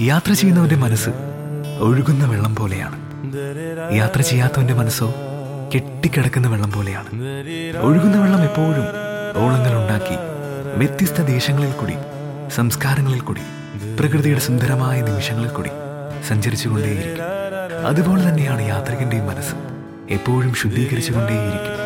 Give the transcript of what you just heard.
യാത്ര ചെയ്യുന്നവന്റെ മനസ്സ് ഒഴുകുന്ന വെള്ളം പോലെയാണ്. യാത്ര ചെയ്യാത്തവന്റെ മനസ്സോ കെട്ടിക്കിടക്കുന്ന വെള്ളം പോലെയാണ്. ഒഴുകുന്ന വെള്ളം എപ്പോഴും ഓളങ്ങൾ ഉണ്ടാക്കി വ്യത്യസ്ത ദേശങ്ങളിൽ കൂടി സംസ്കാരങ്ങളിൽ കൂടി പ്രകൃതിയുടെ സുന്ദരമായ നിമിഷങ്ങളിൽ കൂടി സഞ്ചരിച്ചുകൊണ്ടേയിരിക്കും. അതുപോലെ തന്നെയാണ് യാത്രികന്റെയും മനസ്സ് എപ്പോഴും ശുദ്ധീകരിച്ചുകൊണ്ടേയിരിക്കും.